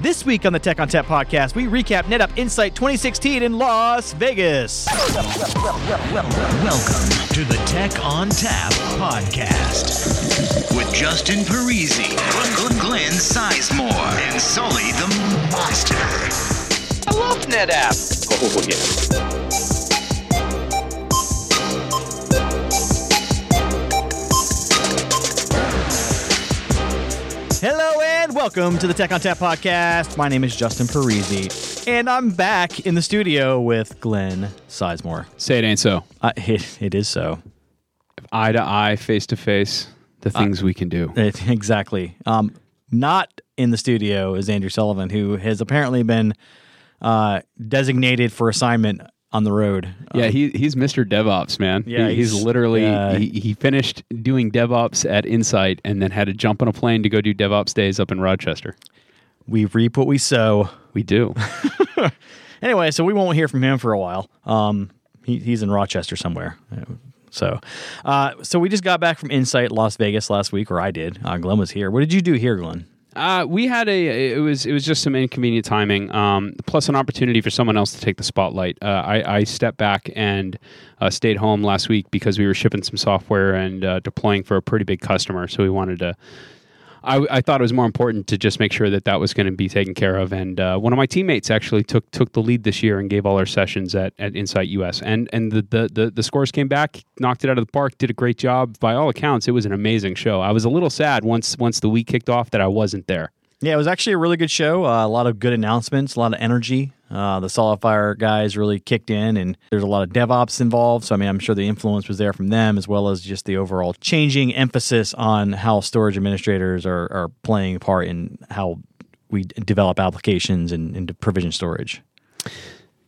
This week on the Tech on Tap podcast, we recap NetApp Insight 2016 in Las Vegas. Welcome to the Tech on Tap podcast with Justin Parisi, Glenn Sizemore, and Sully the Monster. I love NetApp. Oh, yeah. Welcome to the Tech on Tap podcast. My name is Justin Parisi, and I'm back in the studio with Glenn Sizemore. Say it ain't so. Uh, it, it is so. Eye to eye, face to face, the things we can do. It, exactly. Um, not in the studio is Andrew Sullivan, who has apparently been uh, designated for assignment on the road. Yeah, he he's Mr. DevOps, man. Yeah, He- he's, he's- literally yeah. he, he finished doing DevOps at Insight and then had to jump on a plane to go do DevOps days up in Rochester. We reap what we sow. We do. Anyway, so we won't hear from him for a while. Um, he, he's in Rochester somewhere. So, uh, so we just got back from Insight Las Vegas last week, or I did. Uh, Glenn was here. What did you do here, Glenn? Uh, we had a it was it was just some inconvenient timing, um, plus an opportunity for someone else to take the spotlight. Uh, I, I stepped back and uh, stayed home last week because we were shipping some software and uh, deploying for a pretty big customer. So we wanted to. I, I thought it was more important to just make sure that that was going to be taken care of. And uh, one of my teammates actually took took the lead this year and gave all our sessions at, at Insight US. And and the, the the the scores came back, knocked it out of the park, did a great job. By all accounts, it was an amazing show. I was a little sad once once the week kicked off that I wasn't there. Yeah, it was actually a really good show. Uh, a lot of good announcements, a lot of energy. Uh, the SolidFire guys really kicked in, and there's a lot of DevOps involved. So, I mean, I'm sure the influence was there from them, as well as just the overall changing emphasis on how storage administrators are, are playing a part in how we develop applications and, and provision storage.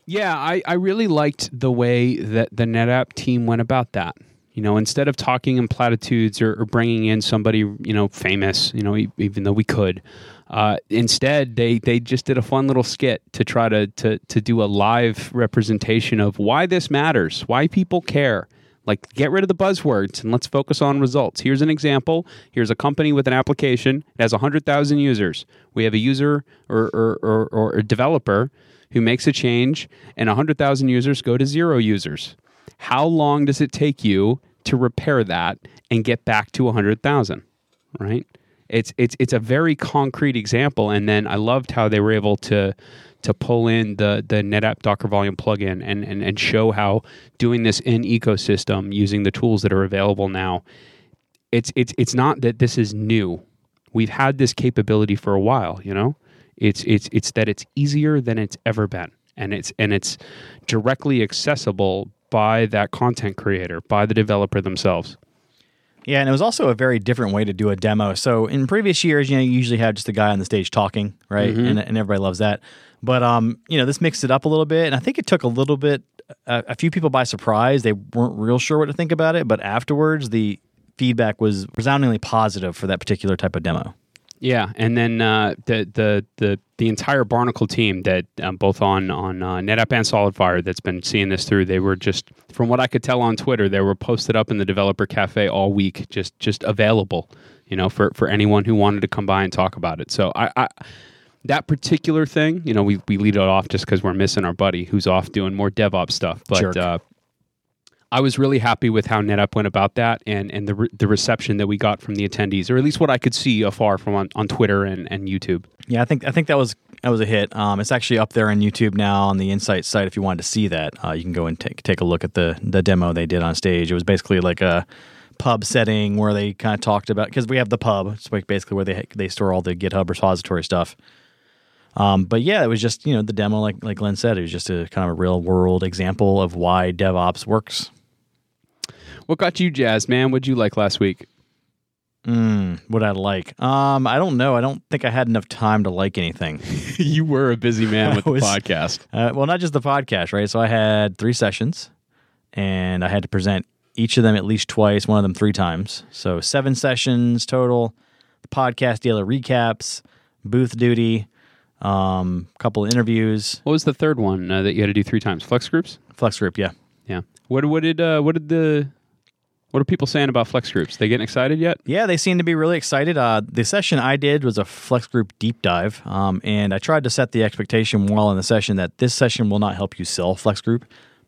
Yeah, I, I really liked the way that the NetApp team went about that. You know, instead of talking in platitudes or, or bringing in somebody, you know, famous, you know, even though we could, uh, instead they they just did a fun little skit to try to, to to do a live representation of why this matters, why people care. Like, get rid of the buzzwords and let's focus on results. Here's an example. Here's a company with an application. It has 100,000 users. We have a user or, or, or, or a developer who makes a change, and 100,000 users go to zero users. How long does it take you to repair that and get back to 100,000? Right? It's it's it's a very concrete example, and then I loved how they were able to to pull in the the NetApp Docker Volume plugin and and and show how doing this in ecosystem using the tools that are available now. It's it's it's not that this is new. We've had this capability for a while, you know. It's it's it's that it's easier than it's ever been, and it's and it's directly accessible by that content creator, by the developer themselves. Yeah, and it was also a very different way to do a demo. So in previous years, you know, you usually have just a guy on the stage talking, right? And, and everybody loves that. But um, you know, this mixed it up a little bit, and I think it took a little bit, a, a few people by surprise. They weren't real sure what to think about it, but afterwards, the feedback was resoundingly positive for that particular type of demo. Yeah, and then uh, the the the the entire Barnacle team that um, both on on uh, NetApp and SolidFire that's been seeing this through. They were just, from what I could tell on Twitter, they were posted up in the developer cafe all week, just just available, you know, for for anyone who wanted to come by and talk about it. So I. I that particular thing, you know, we, we lead it off just because we're missing our buddy who's off doing more DevOps stuff. But uh, I was really happy with how NetApp went about that and, and the, re- the reception that we got from the attendees, or at least what I could see afar from on, on Twitter and, and YouTube. Yeah, I think I think that was that was a hit. Um, it's actually up there on YouTube now on the Insight site. If you wanted to see that, uh, you can go and take take a look at the the demo they did on stage. It was basically like a pub setting where they kind of talked about because we have the pub. It's like basically where they they store all the GitHub repository stuff. Um, but yeah, it was just you know the demo, like like Glenn said, it was just a kind of a real world example of why DevOps works. What got you jazzed, man? What'd you like last week? Mm, what I like? Um, I don't know. I don't think I had enough time to like anything. you were a busy man with was- the podcast. Uh, well, not just the podcast, right? So I had three sessions, and I had to present each of them at least twice, one of them three times. So seven sessions total. The podcast daily recaps, booth duty, um, couple of interviews, What was the third one uh, that you had to do three times? Flex groups. flex group. Yeah. Yeah. What what did uh, what did the What are people saying about flex groups? They getting excited yet? Yeah, they seem to be really excited. Uh, the session I did was a Flex Group deep dive, um, and I tried to set the expectation while in the session that this session will not help you sell Flex Group,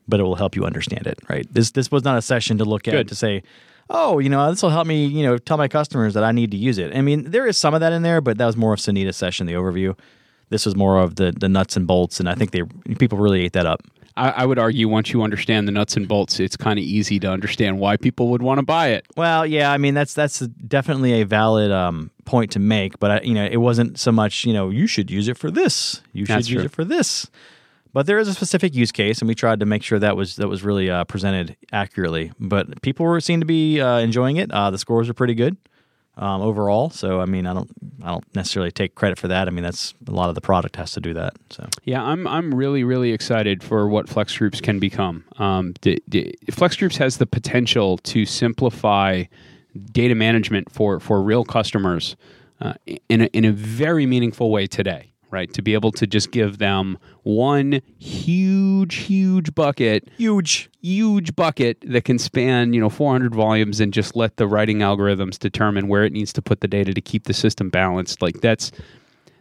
but it will help you understand it. Right? This this was not a session to look at Good. to say, oh, you know, this will help me, you know, tell my customers that I need to use it. I mean, there is some of that in there, but that was more of Sunita's session, the overview. This was more of the the nuts and bolts, and I think they people really ate that up. I, I would argue once you understand the nuts and bolts, it's kind of easy to understand why people would want to buy it. Well, yeah, I mean that's that's definitely a valid um, point to make, but I, you know it wasn't so much you know you should use it for this, you should That's use true. it for this, but there is a specific use case, and we tried to make sure that was that was really uh, presented accurately. But people were seemed to be uh, enjoying it. Uh, the scores are pretty good um, overall, so I mean I don't I don't necessarily take credit for that. I mean that's a lot of the product has to do that. So Yeah, I'm I'm really really excited for what Flex Groups can become. Um, the, Flex Groups has the potential to simplify data management for for real customers uh, in a, in a very meaningful way today. Right, to be able to just give them one huge, huge bucket, huge. huge bucket that can span you know 400 volumes and just let the writing algorithms determine where it needs to put the data to keep the system balanced. Like that's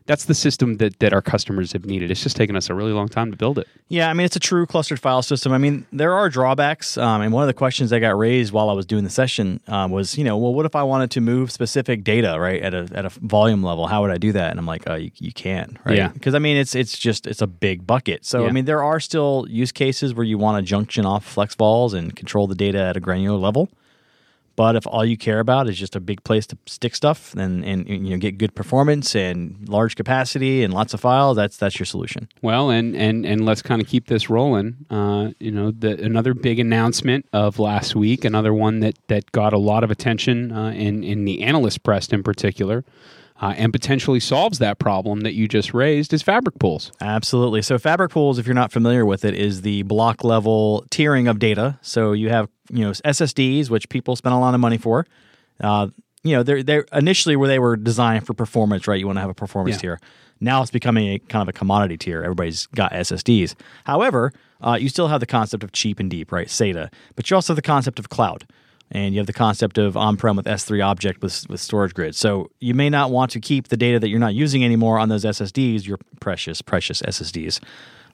that's the system that, that our customers have needed. It's just taken us a really long time to build it. Yeah, I mean it's a true clustered file system. I mean there are drawbacks, um, and one of the questions that got raised while I was doing the session um, was, you know, well, what if I wanted to move specific data right at a at a volume level? How would I do that? And I'm like, uh, you, you can, right? Yeah. Because I mean it's it's just it's a big bucket. So Yeah. I mean there are still use cases where you want to junction off flex vols and control the data at a granular level. But if all you care about is just a big place to stick stuff and, and you know get good performance and large capacity and lots of files, that's that's your solution. Well, and and and let's kind of keep this rolling. Uh, you know, the, another big announcement of last week, another one that that got a lot of attention uh, in in the analyst press in particular, uh, and potentially solves that problem that you just raised is fabric pools. Absolutely. So Fabric Pools, if you're not familiar with it, is the block level tiering of data. So you have you know SSDs, which people spend a lot of money for. Uh, you know, they're they're initially where they were designed for performance, right? You want to have a performance Yeah. tier. Now it's becoming a kind of a commodity tier. Everybody's got SSDs. However, uh, you still have the concept of cheap and deep, right? SATA, but you also have the concept of cloud. And you have the concept of on-prem with S3 object with, with storage grid. So you may not want to keep the data that you're not using anymore on those SSDs, your precious, precious SSDs.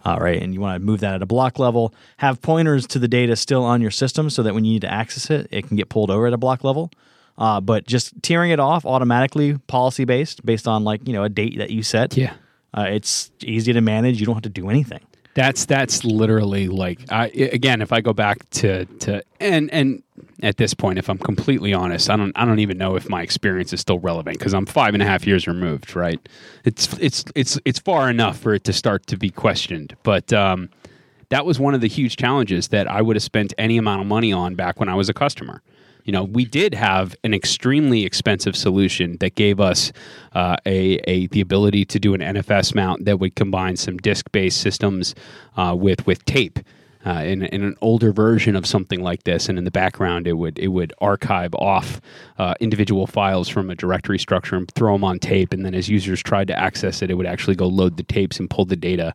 Uh, right, and you want to move that at a block level. Have pointers to the data still on your system so that when you need to access it, it can get pulled over at a block level. Uh, but just tiering it off automatically, policy based, based on like you know a date that you set. Yeah. uh, it's easy to manage. You don't have to do anything. That's that's literally like I again if I go back to to and and at this point if I'm completely honest I don't I don't even know if my experience is still relevant because I'm five and a half years removed right it's it's it's it's far enough for it to start to be questioned but um, that was one of the huge challenges that I would have spent any amount of money on back when I was a customer. You know, we did have an extremely expensive solution that gave us uh, a, a the ability to do an NFS mount that would combine some disk-based systems uh, with with tape. Uh, in, in an older version of something like this, and in the background, it would it would archive off uh, individual files from a directory structure and throw them on tape. And then, as users tried to access it, it would actually go load the tapes and pull the data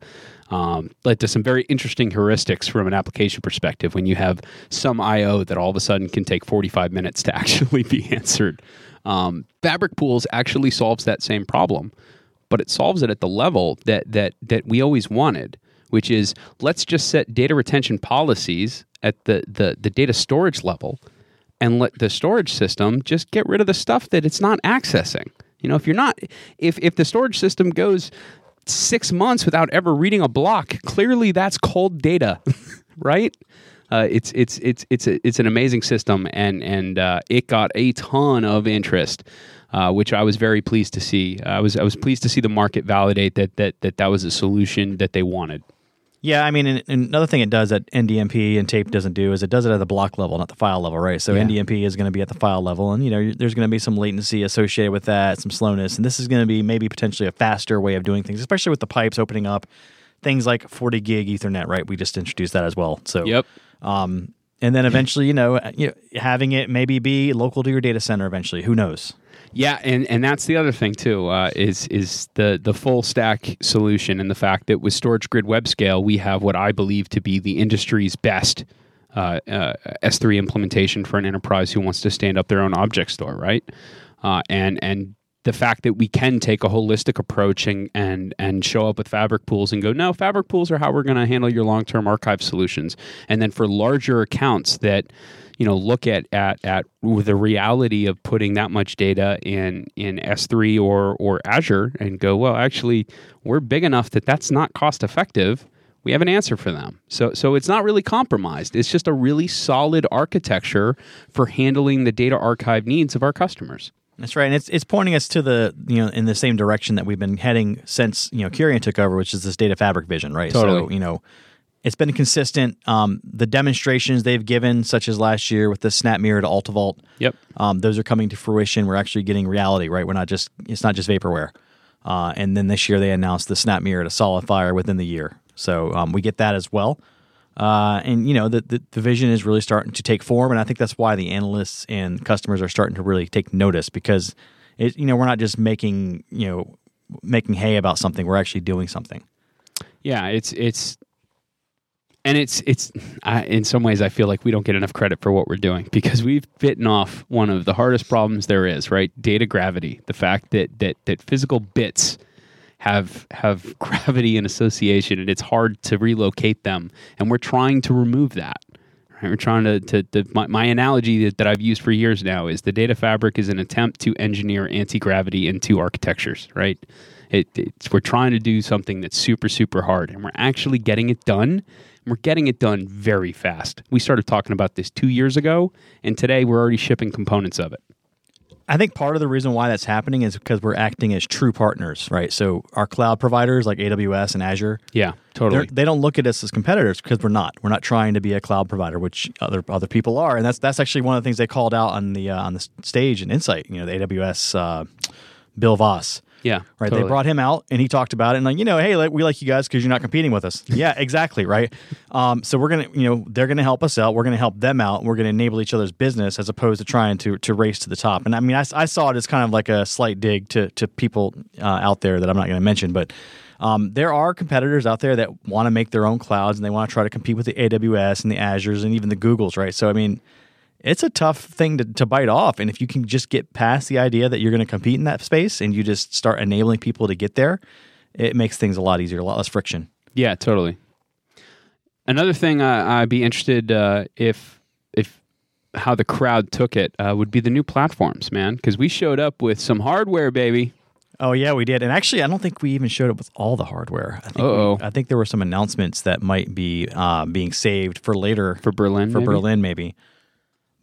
um, led to some very interesting heuristics from an application perspective when you have some IO that all of a sudden can take 45 minutes to actually be answered. Um, Fabric Pools actually solves that same problem, but it solves it at the level that that that we always wanted, which is let's just set data retention policies at the the, the data storage level and let the storage system just get rid of the stuff that it's not accessing. You know, if you're not if if the storage system goes six months without ever reading a block, clearly that's cold data, right? Uh, it's it's it's it's a, it's an amazing system, and and uh, it got a ton of interest, uh, which I was very pleased to see. I was I was pleased to see the market validate that that that that was a solution that they wanted. Yeah, I mean, and, and another thing it does that NDMP and tape doesn't do is it does it at the block level, not the file level, right? So Yeah. NDMP is going to be at the file level, and you know, there's going to be some latency associated with that, some slowness, and this is going to be maybe potentially a faster way of doing things, especially with the pipes opening up. Things like 40 gig Ethernet, right? We just introduced that as well. So Yep. Um, and then eventually, you know, you know, having it maybe be local to your data center eventually. Who knows? Yeah, and, and that's the other thing too uh, is is the the full stack solution and the fact that with Storage Grid Web Scale we have what I believe to be the industry's best uh, uh, S3 implementation for an enterprise who wants to stand up their own object store, right? Uh, and and the fact that we can take a holistic approach and and and show up with fabric pools and go, no, fabric pools are how we're going to handle your long term archive solutions. And then for larger accounts that you know look at at at the reality of putting that much data in in S3 or or Azure and go, well, actually, we're big enough that that's not cost effective. We have an answer for them. So so it's not really compromised. It's just a really solid architecture for handling the data archive needs of our customers. That's right, and it's it's pointing us to the you know in the same direction that we've been heading since you know Kurian took over, which is this data fabric vision, right? Totally. So you know, it's been consistent. Um, the demonstrations they've given, such as last year with the Snap Mirror to AltaVault, Yep. um, those are coming to fruition. We're actually getting reality, right? We're not just it's not just vaporware. Uh, and then this year they announced the Snap Mirror to SolidFire within the year, so um, we get that as well. Uh, and you know the, the the vision is really starting to take form, and I think that's why the analysts and customers are starting to really take notice because it you know we're not just making you know making hay about something; we're actually doing something. Yeah, it's it's and it's it's I, in some ways I feel like we don't get enough credit for what we're doing because we've bitten off one of the hardest problems there is, right? Data gravity, the fact that that that physical bits have have gravity and association and it's hard to relocate them and we're trying to remove that. Right? We're trying to, to, to my, my analogy that, that I've used for years now is the data fabric is an attempt to engineer anti-gravity into architectures, right? It, it's, we're trying to do something that's super, super hard, and we're actually getting it done. We're getting it done very fast. We started talking about this two years ago, and today we're already shipping components of it. I think part of the reason why that's happening is because we're acting as true partners, right? So our cloud providers like AWS and Azure, Yeah, totally. they don't look at us as competitors because we're not. We're not trying to be a cloud provider, which other other people are, and that's that's actually one of the things they called out on the uh, on the stage in Insight. You know, the AWS uh, Bill Vass. Yeah, Right, totally. they brought him out and he talked about it and like you know, hey, like, we like you guys because you're not competing with us. yeah, exactly, right. Um, so we're gonna, you know, they're gonna help us out. We're gonna help them out. We're gonna enable each other's business as opposed to trying to to race to the top. And I mean, I saw it as kind of like a slight dig to to people uh, out there that I'm not going to mention, but. Um, there are competitors out there that want to make their own clouds and they want to try to compete with the AWS and the Azures and even the Googles, right? So I mean, it's a tough thing to, to bite off. And if you can just get past the idea that you're going to compete in that space and you just start enabling people to get there, it makes things a lot easier, a lot less friction. Yeah, totally. Another thing I, I'd be interested uh, if if how the crowd took it uh, would be the new platforms, man, because we showed up with some hardware, baby. Oh yeah, we did. And actually, I don't think we even showed up with all the hardware. I think, Uh-oh. I think there were some announcements that might be uh, being saved for later For Berlin, for maybe? Berlin, maybe.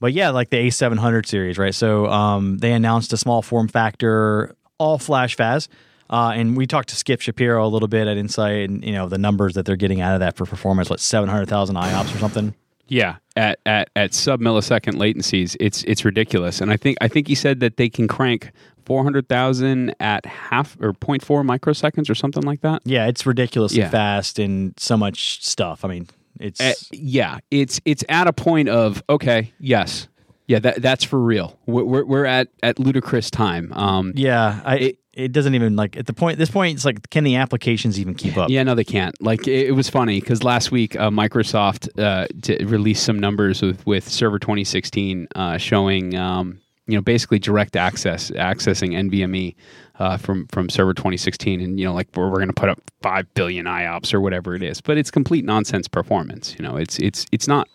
But yeah, like the A700 series, right? So um, they announced a small form factor, all flash FAS. Uh, and we talked to Skip Shapiro a little bit at Insight, and you know the numbers that they're getting out of that for performance, what seven hundred thousand IOPS or something. Yeah, at, at at sub millisecond latencies, it's it's ridiculous. And I think I think he said that they can crank four hundred thousand at half or 0.4 microseconds or something like that. Yeah, it's ridiculously Yeah. fast and so much stuff. I mean, it's Uh, yeah, it's it's at a point of okay, yes, yeah, that that's for real. We're we're, we're at at ludicrous time. Um, yeah. I, it, it doesn't even like at the point. This point, it's like, can the applications even keep up? Yeah, no, they can't. Like it, it was funny because last week uh, Microsoft uh, released some numbers with, with Server 2016 uh, showing, um, you know, basically direct access accessing NVMe uh, from from Server 2016, and you know, like we're, we're going to put up five billion IOPS or whatever it is, but it's complete nonsense performance. You know, it's it's it's not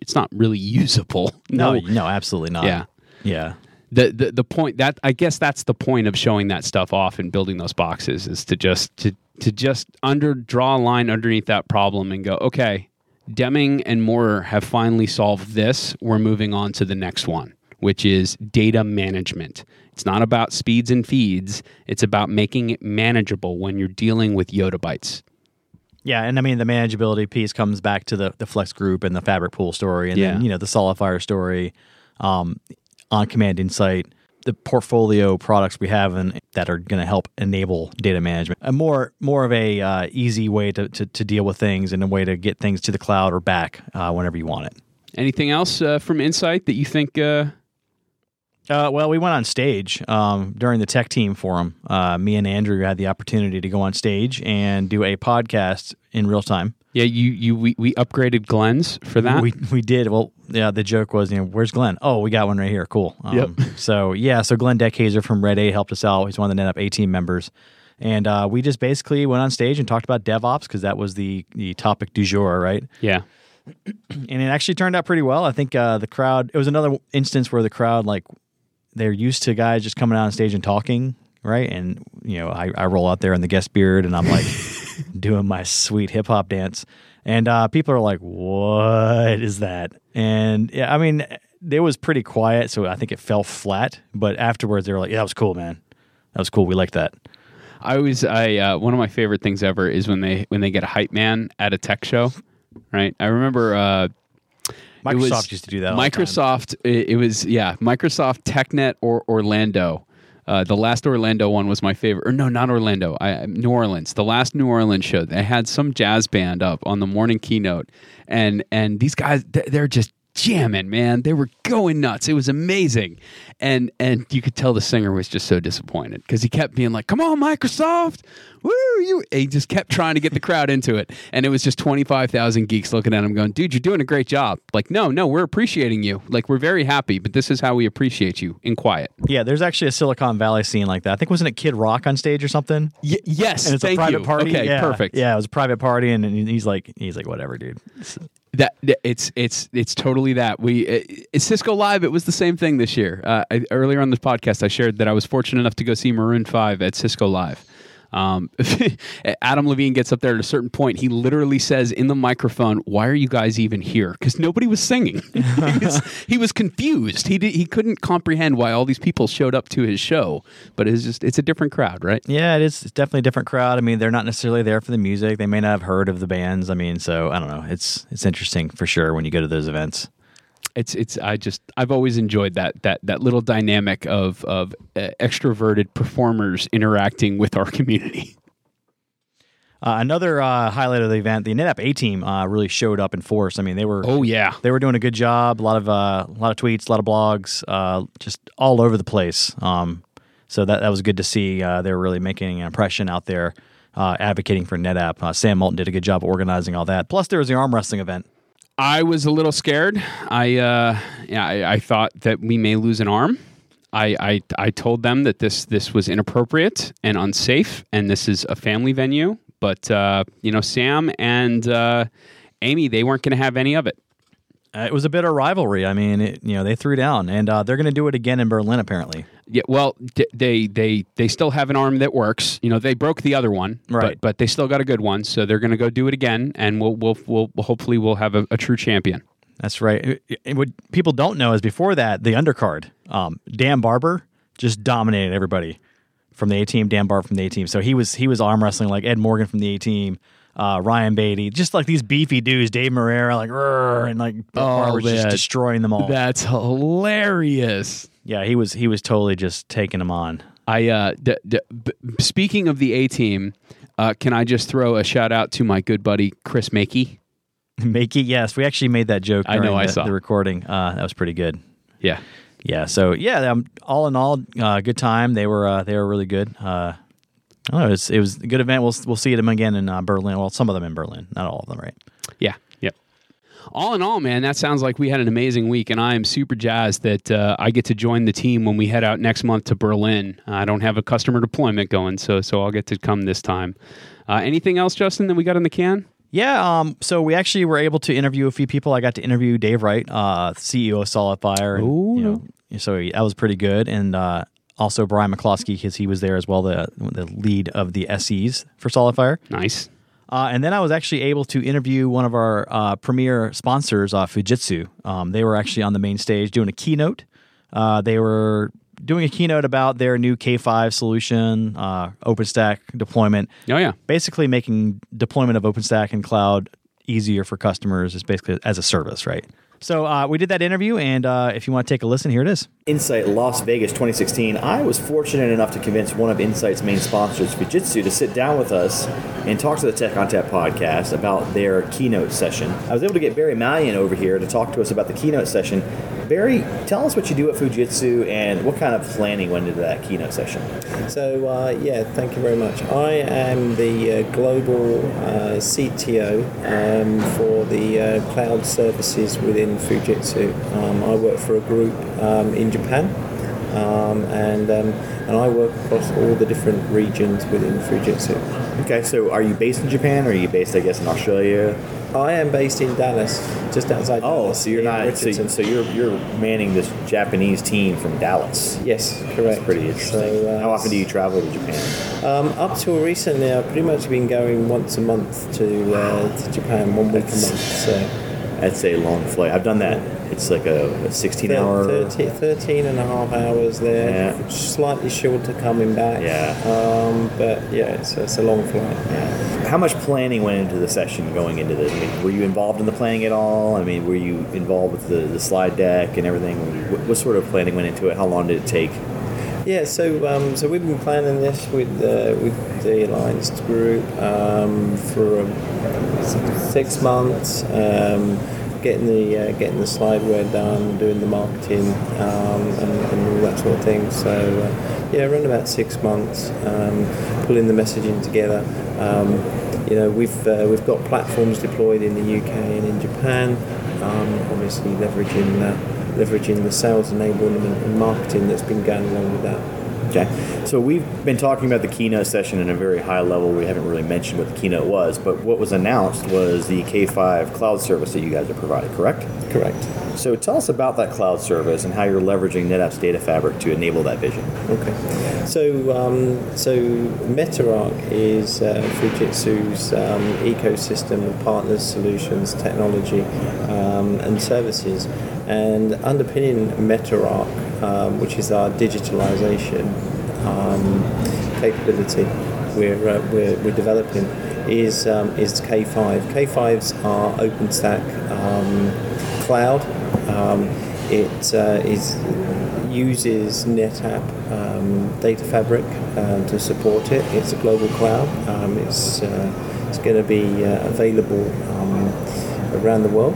it's not really usable. No, no, absolutely not. Yeah. yeah. the, the the point that I guess that's the point of showing that stuff off and building those boxes is to just to to just under draw a line underneath that problem and go okay Deming and Moore have finally solved this we're moving on to the next one which is data management it's not about speeds and feeds it's about making it manageable when you're dealing with yottabytes Yeah, and I mean the manageability piece comes back to the the Flex Group and the Fabric Pool story, and Yeah. then you know the SolidFire story, um, on Command Insight, the portfolio products we have and that are going to help enable data management, a more more of a uh, easy way to, to to deal with things and a way to get things to the cloud or back uh, whenever you want it. anything else uh, from Insight that you think uh, well, we went on stage um, during the tech team forum. Uh, me and Andrew had the opportunity to go on stage and do a podcast in real time. Yeah, you you we, we upgraded Glenn's for that. We we did. Well, yeah. The joke was, you know, where's Glenn? Oh, we got one right here. Cool. Um, Yep. So yeah, so Glenn Dekhayser from Red A helped us out. He's one of the NetApp A team members, and uh, we just basically went on stage and talked about DevOps because that was the the topic du jour, right? yeah. and it actually turned out pretty well. I think uh, the crowd. It was another instance where the crowd, like, they're used to guys just coming out on stage and talking, right? And you know, I, I roll out there in the guest beard, and I'm like doing my sweet hip hop dance, and uh, people are like, "What is that?" And yeah, I mean, it was pretty quiet, so I think it fell flat. But afterwards, they were like, "Yeah, that was cool, man. That was cool. We like that." I always I uh, one of my favorite things ever is when they when they get a hype man at a tech show, right? I remember uh, it was Microsoft used to do that. all the time. Microsoft. It, it was yeah, Microsoft TechNet or Orlando. Uh, the last Orlando one was my favorite. Or no, not Orlando. I, New Orleans. The last New Orleans show. They had some jazz band up on the morning keynote, and and these guys they're just jamming, man. They were going nuts. It was amazing, and and you could tell the singer was just so disappointed because he kept being like, "Come on, Microsoft, woo!" You. He just kept trying to get the crowd into it, and it was just twenty five thousand geeks looking at him, going, "Dude, you're doing a great job." Like, no, no, we're appreciating you. Like, we're very happy, but this is how we appreciate you in quiet. Yeah, there's actually a Silicon Valley scene like that. I think wasn't it Kid Rock on stage or something? Y- yes, and it's thank a private you. party. Okay, yeah, perfect. Yeah, it was a private party, and, and he's like, he's like, whatever, dude. That, it's it's it's totally that we uh, it's Cisco Live. It was the same thing this year. Uh, I, earlier on this podcast, I shared that I was fortunate enough to go see Maroon Five at Cisco Live. Um, Adam Levine gets up there at a certain point. He literally says in the microphone, "Why are you guys even here?" Because nobody was singing. he, was, he was confused. He did, he couldn't comprehend why all these people showed up to his show. But it's just it's a different crowd, right? Yeah, it is. It's definitely a different crowd. I mean, they're not necessarily there for the music. They may not have heard of the bands. I mean, so I don't know. It's it's interesting for sure when you go to those events. It's it's I just I've always enjoyed that that that little dynamic of of uh, extroverted performers interacting with our community. Uh, another uh, highlight of the event, the NetApp A team uh, really showed up in force. I mean, they were Oh yeah, they were doing a good job. A lot of uh, a lot of tweets, a lot of blogs, uh, just all over the place. Um, so that that was good to see. Uh, they were really making an impression out there, uh, advocating for NetApp. Uh, Sam Moulton did a good job organizing all that. Plus, there was the arm wrestling event. I was a little scared. I uh, yeah I, I thought that we may lose an arm. I, I I told them that this this was inappropriate and unsafe, and this is a family venue. But uh, you know, Sam and uh, Amy, they weren't going to have any of it. Uh, it was a bit of rivalry. I mean, it, you know, they threw down, and uh, they're going to do it again in Berlin, apparently. Yeah, well, d- they they they still have an arm that works. You know, they broke the other one, Right. But, but they still got a good one, so they're going to go do it again, and we'll we'll, we'll hopefully we'll have a, a true champion. That's right. It- it- what people don't know is before that, the undercard, um, Dan Barber just dominated everybody from the A team. Dan Barber from the A team. So he was he was arm wrestling like Ed Morgan from the A team, uh, Ryan Beatty, just like these beefy dudes, Dave Marrera, like and like Barber's just destroying them all. That's hilarious. yeah, he was he was totally just taking them on. I uh, d- d- b- speaking of the A team, uh, can I just throw a shout out to my good buddy Chris Maki? Make it yes. We actually made that joke. I know, during I saw. the recording. Uh, that was pretty good. Yeah, Yeah. So yeah, um, all in all, uh, good time. They were uh, they were really good. Uh, I. It was, it was a good event. We'll we'll see them again in uh, Berlin. Well, some of them in Berlin, not all of them, right? yeah, yep. All in all, man, that sounds like we had an amazing week, and I am super jazzed that uh, I get to join the team when we head out next month to Berlin. I don't have a customer deployment going, so so I'll get to come this time. Uh, anything else, Justin, that we got in the can? Yeah. Um. So we actually were able to interview a few people. I got to interview Dave Wright, uh, CEO of SolidFire. And, you know, so he- that was pretty good. And uh, also Brian McCloskey, because he was there as well, the the lead of the SEs for SolidFire. Nice. Uh, and then I was actually able to interview one of our uh, premier sponsors, uh, Fujitsu. Um, they were actually on the main stage doing a keynote. Uh, they were doing a keynote about their new K5 solution, uh, OpenStack deployment. Oh yeah. Basically, making deployment of OpenStack and cloud easier for customers is basically as a service, right? So uh, we did that interview, and uh, if you want to take a listen, here it is. Insight Las Vegas 2016, I was fortunate enough to convince one of Insight's main sponsors, Fujitsu, to sit down with us and talk to the Tech on Tap podcast about their keynote session. I was able to get Barry Mallion over here to talk to us about the keynote session. Barry, tell us what you do at Fujitsu and what kind of planning went into that keynote session. So, uh, yeah, thank you very much. I am the uh, global uh, CTO um, for the uh, cloud services within Fujitsu. Um, I work for a group um, in Japan, um, and um, and I work across all the different regions within Fujitsu. Okay, so are you based in Japan or are you based, I guess, in Australia? I am based in Dallas, just outside. Oh, Dallas, so you're not. So, so you're you're manning this Japanese team from Dallas. yes, correct. That's pretty interesting. So, uh, How often do you travel to Japan? Um, up till recently, I've pretty much been going once a month to uh, to Japan, one week a month. So That's a long flight. I've done that. It's like a, a 16 hour. 30, 13 and a half hours there, Yeah. slightly shorter coming back. Yeah. Um, but yeah, it's, it's a long flight. Yeah. How much planning went into the session going into this? I mean, were you involved in the planning at all? I mean, were you involved with the, the slide deck and everything? What, what sort of planning went into it? How long did it take? Yeah, so um, so we've been planning this with uh, with the Alliance group um, for um, six months, um, getting the uh, getting the slideware done, doing the marketing, um, and, and all that sort of thing. So uh, yeah, around about six months, um, pulling the messaging together. Um, you know, we've uh, we've got platforms deployed in the UK and in Japan. Um, obviously, leveraging uh, leveraging the sales enablement and marketing that's been going along with that. Okay. So we've been talking about the keynote session in a very high level. We haven't really mentioned what the keynote was, but what was announced was the K5 cloud service that you guys are providing, correct? Correct. So tell us about that cloud service and how you're leveraging NetApp's data fabric to enable that vision. Okay. So, um, so MetaArc is uh, Fujitsu's um, ecosystem of partners, solutions, technology, um, and services. And underpinning MetaArc, um, which is our digitalization um, capability, we're, uh, we're, we're developing, is, um, is K5. K5s are OpenStack um, cloud. Um, it uh, is uses NetApp um, Data Fabric um, to support it. It's a global cloud. Um, it's uh, it's going to be uh, available um, around the world.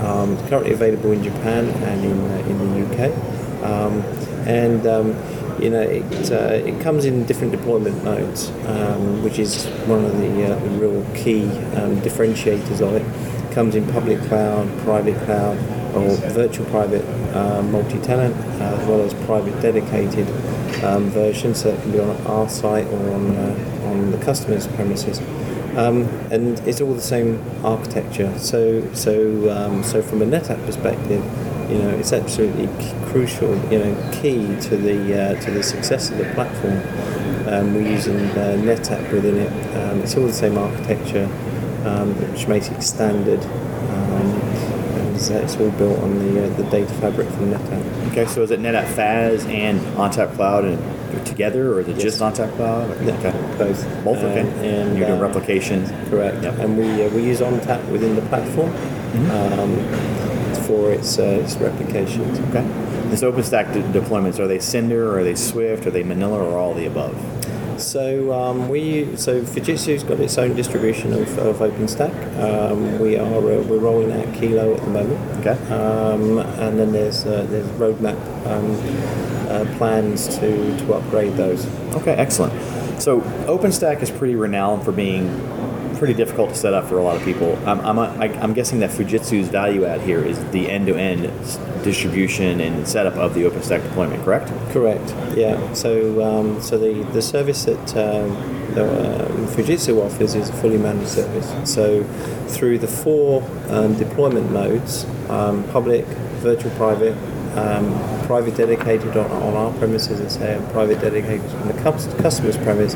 Um, it's currently available in Japan and in uh, in the UK. Um, and you know it uh, it comes in different deployment modes, which is one of the, uh, the real key differentiators of it. Comes in public cloud, private cloud, or virtual private uh, multi-tenant, as well as private dedicated um, versions it can be on our site or on uh, on the customer's premises. Um, and it's all the same architecture. So so um, so from a NetApp perspective, you know, it's absolutely crucial, you know, key to the uh, to the success of the platform. Um, we're using uh, NetApp within it. Um, it's all the same architecture, um, which makes it standard. Um, and it's, all built on the uh, the data fabric from NetApp. Okay, so is it NetApp FAS and ONTAP Cloud and together, or is it Yes. just ONTAP Cloud? Okay. Both. Both, okay. Um, and You're doing um, replication. Correct. Yep. And we, uh, we use ONTAP within the platform um, for its, uh, its replications. Okay. This OpenStack de- deployments, are they Cinder, or are they Swift, are they Manila, or all the above? So um, we so Fujitsu's got its own distribution of, of OpenStack. Um, we are uh, we're rolling out Kilo at the moment. Okay. Um, and then there's uh, there's roadmap um, uh, plans to, to upgrade those. Okay, excellent. So OpenStack is pretty renowned for being pretty difficult to set up for a lot of people. I'm, I'm, I, I'm guessing that Fujitsu's value add here is the end-to-end distribution and setup of the OpenStack deployment, correct? Correct. Yeah. So um, so the, the service that um, um, Fujitsu offers is a fully managed service. So through the four um, deployment modes, um, public, virtual private, um, private dedicated on, on our premises, I say, and private dedicated on the customer's premise,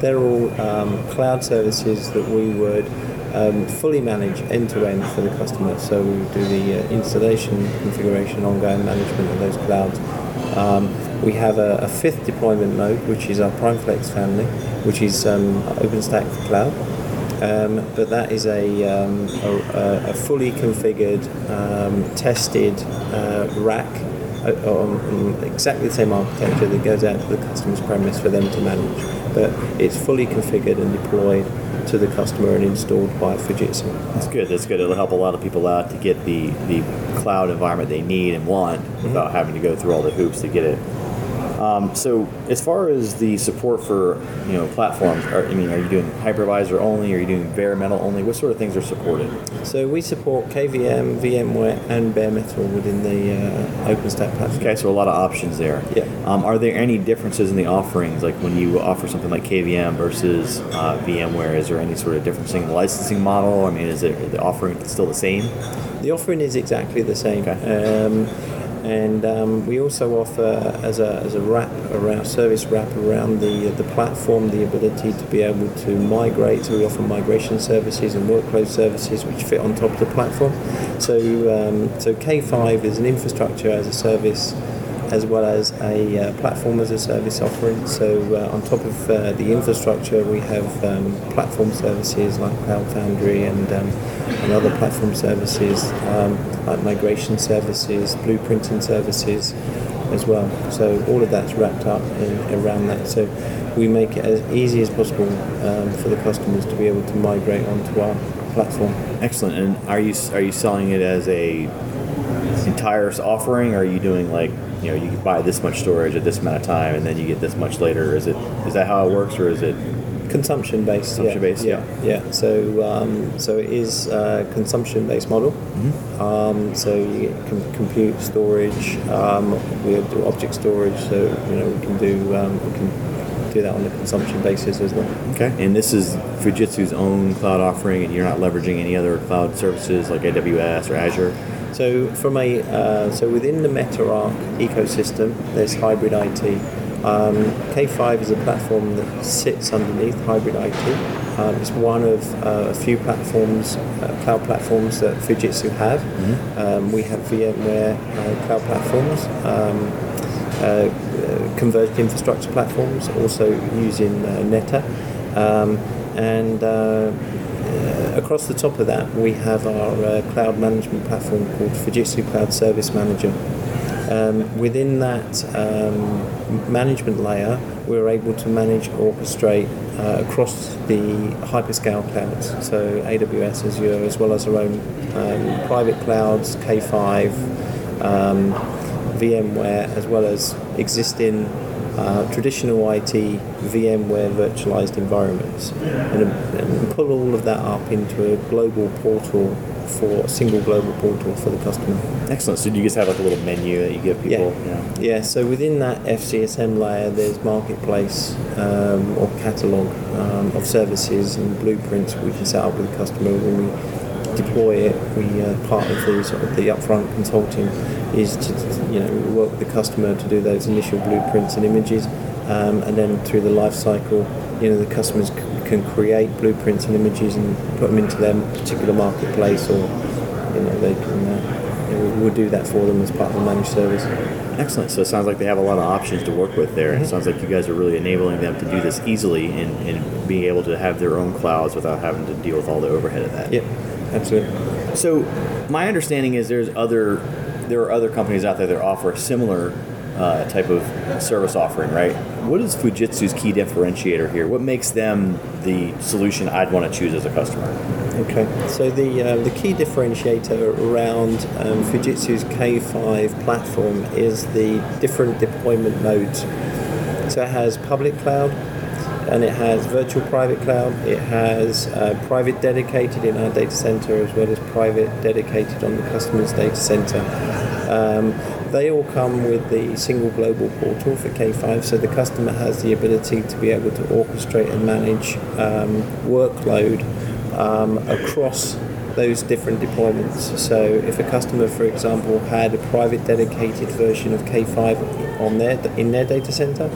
they're all um, cloud services that we would um, fully manage end to end for the customer. So we would do the uh, installation, configuration, ongoing management of those clouds. Um, we have a, a fifth deployment mode, which is our PrimeFlex family, which is um, OpenStack cloud. Um, but that is a, um, a, a fully configured, um, tested uh, rack uh, on, exactly the same architecture that goes out to the customer's premise for them to manage. but it's fully configured and deployed to the customer and installed by Fujitsu. That's good. That's good. It'll help a lot of people out to get the, the cloud environment they need and want without having to go through all the hoops to get it. Um, so, as far as the support for you know platforms, are, I mean, are you doing hypervisor only? Are you doing bare metal only? What sort of things are supported? So we support KVM, VMware, and bare metal within the uh, OpenStack platform. Okay, so a lot of options there. Yeah. Um, are there any differences in the offerings, like when you offer something like KVM versus uh, VMware? Is there any sort of difference in the licensing model? I mean, is it the offering still the same? The offering is exactly the same. Um, and um, we also offer as a, as a wrap around service wrap around the the platform the ability to be able to migrate. So we offer migration services and workload services which fit on top of the platform. So um, so K5 is an infrastructure as a service as well as a uh, platform as a service offering. So uh, on top of uh, the infrastructure, we have um, platform services like Cloud Foundry and, um, and other platform services um, like migration services, blueprinting services as well. So all of that's wrapped up in, around that. So we make it as easy as possible um, for the customers to be able to migrate onto our platform. Excellent. And are you are you selling it as a entire offering? Or are you doing like you know you can buy this much storage at this amount of time and then you get this much later? Is it is that how it works, or is it consumption based. Consumption yeah, based, yeah, yeah. So um, so it is a consumption based model. Mm-hmm. Um, so you get com- compute storage. Um, we do object storage. So you know we can do um, we can do that on a consumption basis as well. okay? And this is Fujitsu's own cloud offering, and you're not leveraging any other cloud services like AWS or Azure. So from a uh, so within the MetaArc ecosystem, there's hybrid IT. Um, K5 is a platform that sits underneath hybrid IT. Um, it's one of uh, a few platforms, uh, cloud platforms that Fujitsu have. Um, we have VMware uh, cloud platforms, um, uh, uh, converged infrastructure platforms, also using uh, Neta, um, and across the top of that, we have our uh, cloud management platform called Fujitsu Cloud Service Manager. Um, within that um, management layer, we're able to manage, orchestrate uh, across the hyperscale clouds, so AWS, Azure, as well as our own um, private clouds, K5, um, VMware, as well as existing uh, traditional IT VMware virtualized environments, and, and put all of that up into a global portal for a single global portal for the customer. Excellent. So do you just have like a little menu that you give people? Yeah. Yeah, so within that FCSM layer, there's marketplace um, or catalog um, of services and blueprints we can set up with the customer when we deploy it. We uh, part of the sort of the upfront consulting is to you know work with the customer to do those initial blueprints and images, um, and then through the life cycle, you know the customers c- can create blueprints and images and put them into their particular marketplace, or you know they can. Uh, you know, we'll do that for them as part of the managed service. Excellent. So it sounds like they have a lot of options to work with there. Mm-hmm. It sounds like you guys are really enabling them to do this easily and, and being able to have their own clouds without having to deal with all the overhead of that. Yep, absolutely. So my understanding is there's other there are other companies out there that offer a similar uh, type of service offering, right? What is Fujitsu's key differentiator here? What makes them the solution I'd want to choose as a customer? Okay, so the um, the key differentiator around um, Fujitsu's K5 platform is the different deployment modes. So it has public cloud, and it has virtual private cloud. It has uh, private dedicated in our data center as well as private dedicated on the customer's data center. Um, they all come with the single global portal for K5, so the customer has the ability to be able to orchestrate and manage um, workload um, across those different deployments. So if a customer, for example, had a private dedicated version of K5 on their in their data center,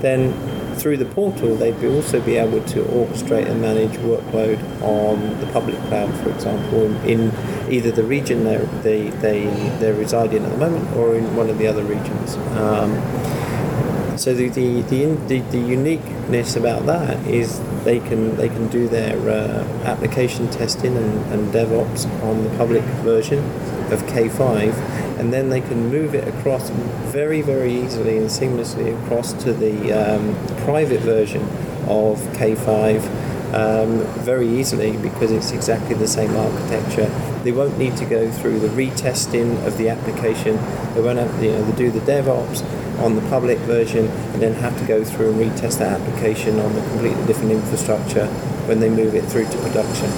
then through the portal they'd also be able to orchestrate and manage workload on the public cloud, for example, in, in either the region they're, they they they're residing at the moment or in one of the other regions. Um, so the the, the, the the uniqueness about that is they can they can do their uh, application testing and, and DevOps on the public version of K5, and then they can move it across very very easily and seamlessly across to the um, private version of K5 um, very easily because it's exactly the same architecture. They won't need to go through the retesting of the application. They won't have, you know, they do the DevOps on the public version and then have to go through and retest that application on the completely different infrastructure when they move it through to production.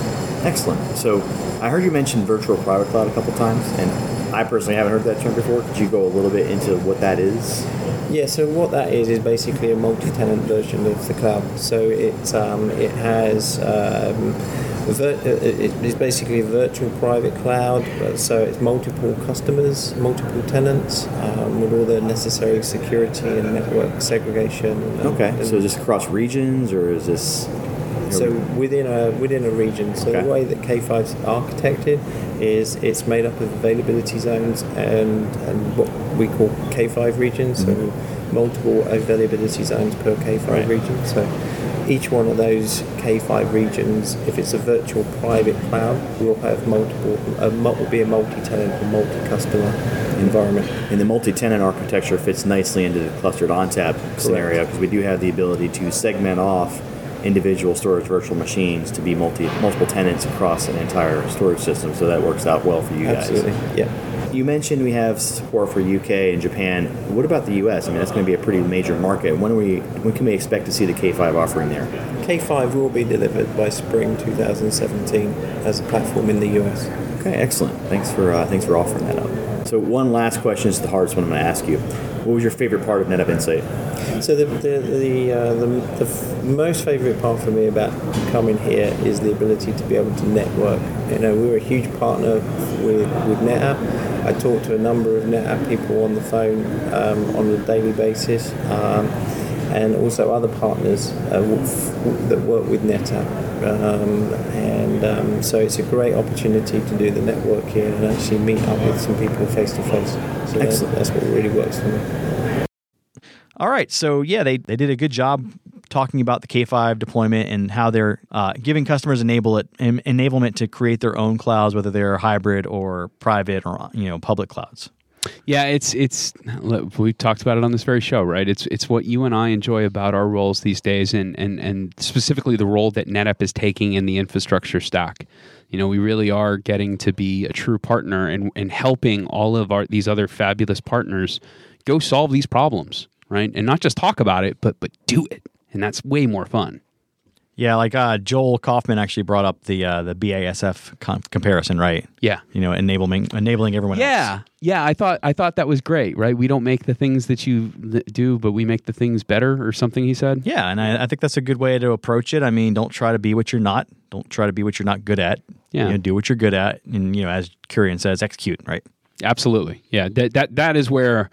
Excellent. So I heard you mention virtual private cloud a couple times, and I personally haven't heard that term before. Could you go a little bit into what that is? Yeah, so what that is is basically a multi-tenant version of the cloud. So it um, it has um, vir- uh, it's basically a virtual private cloud. but- So it's multiple customers, multiple tenants, um, with all the necessary security and network segregation. and- Okay. and- So just across regions, or is this? So within a within a region. So Okay. the way that K5 is architected is it's made up of availability zones and, and what we call K5 regions. So multiple availability zones per K5 Mm-hmm. Right. region. So each one of those K5 regions, if it's a virtual private cloud, will have multiple. A, will be a multi-tenant or multi-customer environment. And the multi-tenant architecture fits nicely into the clustered ONTAP scenario because we do have the ability to segment off individual storage virtual machines to be multi multiple tenants across an entire storage system. So that works out well for you guys. Absolutely. Yeah. You mentioned we have support for UK and Japan. What about the US? I mean, that's going to be a pretty major market. When are we? When can we expect to see the K5 offering there? K5 will be delivered by spring 2017 as a platform in the US. Okay, excellent. Thanks for uh, thanks for offering that up. So one last question is the hardest one I'm going to ask you. What was your favorite part of NetApp Insight? So the the the, uh, the, the f- most favourite part for me about coming here is the ability to be able to network. You know, we're a huge partner with with NetApp. I talk to a number of NetApp people on the phone um, on a daily basis, um, and also other partners uh, w- that work with NetApp. Um, and um, so it's a great opportunity to do the networking and actually meet up with some people face to face. So that- Excellent. that's what really works for me. All right. So yeah, they, they did a good job talking about the K5 deployment and how they're uh, giving customers enable it, en- enablement to create their own clouds, whether they're hybrid or private or you know public clouds. Yeah, it's it's look, we talked about it on this very show, right? It's it's what you and I enjoy about our roles these days, and and and specifically the role that NetApp is taking in the infrastructure stack. You know, we really are getting to be a true partner and and helping all of our these other fabulous partners go solve these problems, right? And not just talk about it, but but do it, and that's way more fun. Yeah, like uh, Joel Kaufman actually brought up the uh, the BASF com- comparison, right? Yeah. You know, enabling enabling everyone Yeah, else. yeah. Yeah. I thought I thought that was great, right? We don't make the things that you do, but we make the things better, or something. He said. Yeah, and I, I think that's a good way to approach it. I mean, don't try to be what you're not. Don't try to be what you're not good at. Yeah. You know, do what you're good at, and you know, as Kurian says, execute. Right. Absolutely. Yeah. That that that is where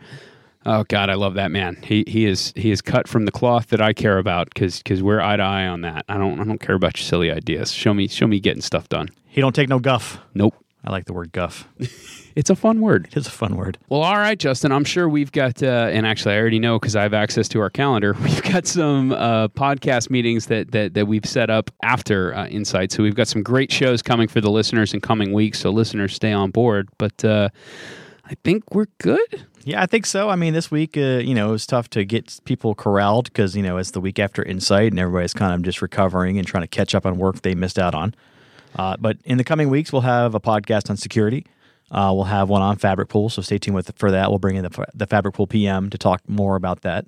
oh god, I love that man. He he is he is cut from the cloth that I care about cuz cuz we're eye to eye on that. I don't I don't care about your silly ideas. Show me show me getting stuff done. He don't take no guff. Nope. I like the word guff. It's a fun word. It is a fun word. Well, all right, Justin. I'm sure we've got, uh, and actually, I already know because I have access to our calendar. We've got some uh, podcast meetings that that that we've set up after uh, Insight. So we've got some great shows coming for the listeners in coming weeks. So listeners, stay on board. But uh, I think we're good. Yeah, I think so. I mean, this week, uh, you know, it was tough to get people corralled because you know it's the week after Insight, and everybody's kind of just recovering and trying to catch up on work they missed out on. Uh, but in the coming weeks, we'll have a podcast on security. Uh, we'll have one on FabricPool, so stay tuned with for that. We'll bring in the, the FabricPool PM to talk more about that.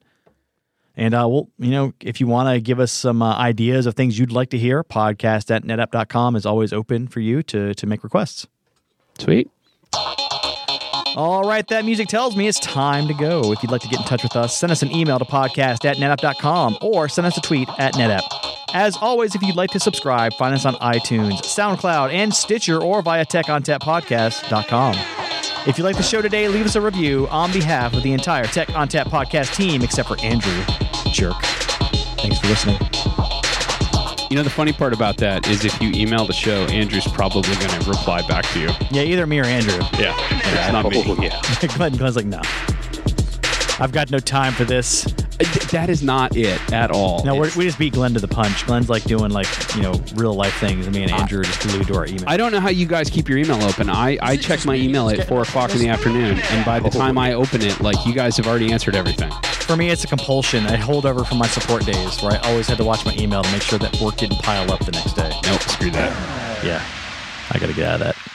And uh, we'll, you know, if you want to give us some uh, ideas of things you'd like to hear, podcast at netapp.com is always open for you to to make requests. Sweet. All right, that music tells me it's time to go. If you'd like to get in touch with us, send us an email to podcast at netapp.com or send us a tweet at netapp. As always, if you'd like to subscribe, find us on iTunes, SoundCloud, and Stitcher or via techontappodcast.com. If you like the show today, leave us a review on behalf of the entire Tech ONTAP podcast team, except for Andrew. Jerk. Thanks for listening. You know, the funny part about that is if you email the show, Andrew's probably going to reply back to you. Yeah, either me or Andrew. Yeah. It's not me. Yeah. Glenn, Glenn's like, no. I've got no time for this. Uh, th- that is not it at all. No, we're, we just beat Glenn to the punch. Glenn's like doing like you know real life things. and Me and Andrew are just glued to our email. I don't know how you guys keep your email open. I, I check my email at four o'clock in the afternoon, and by the time I open it, like you guys have already answered everything. For me, it's a compulsion. I hold over from my support days where I always had to watch my email to make sure that work didn't pile up the next day. Nope, screw that. Yeah, I got to get out of that.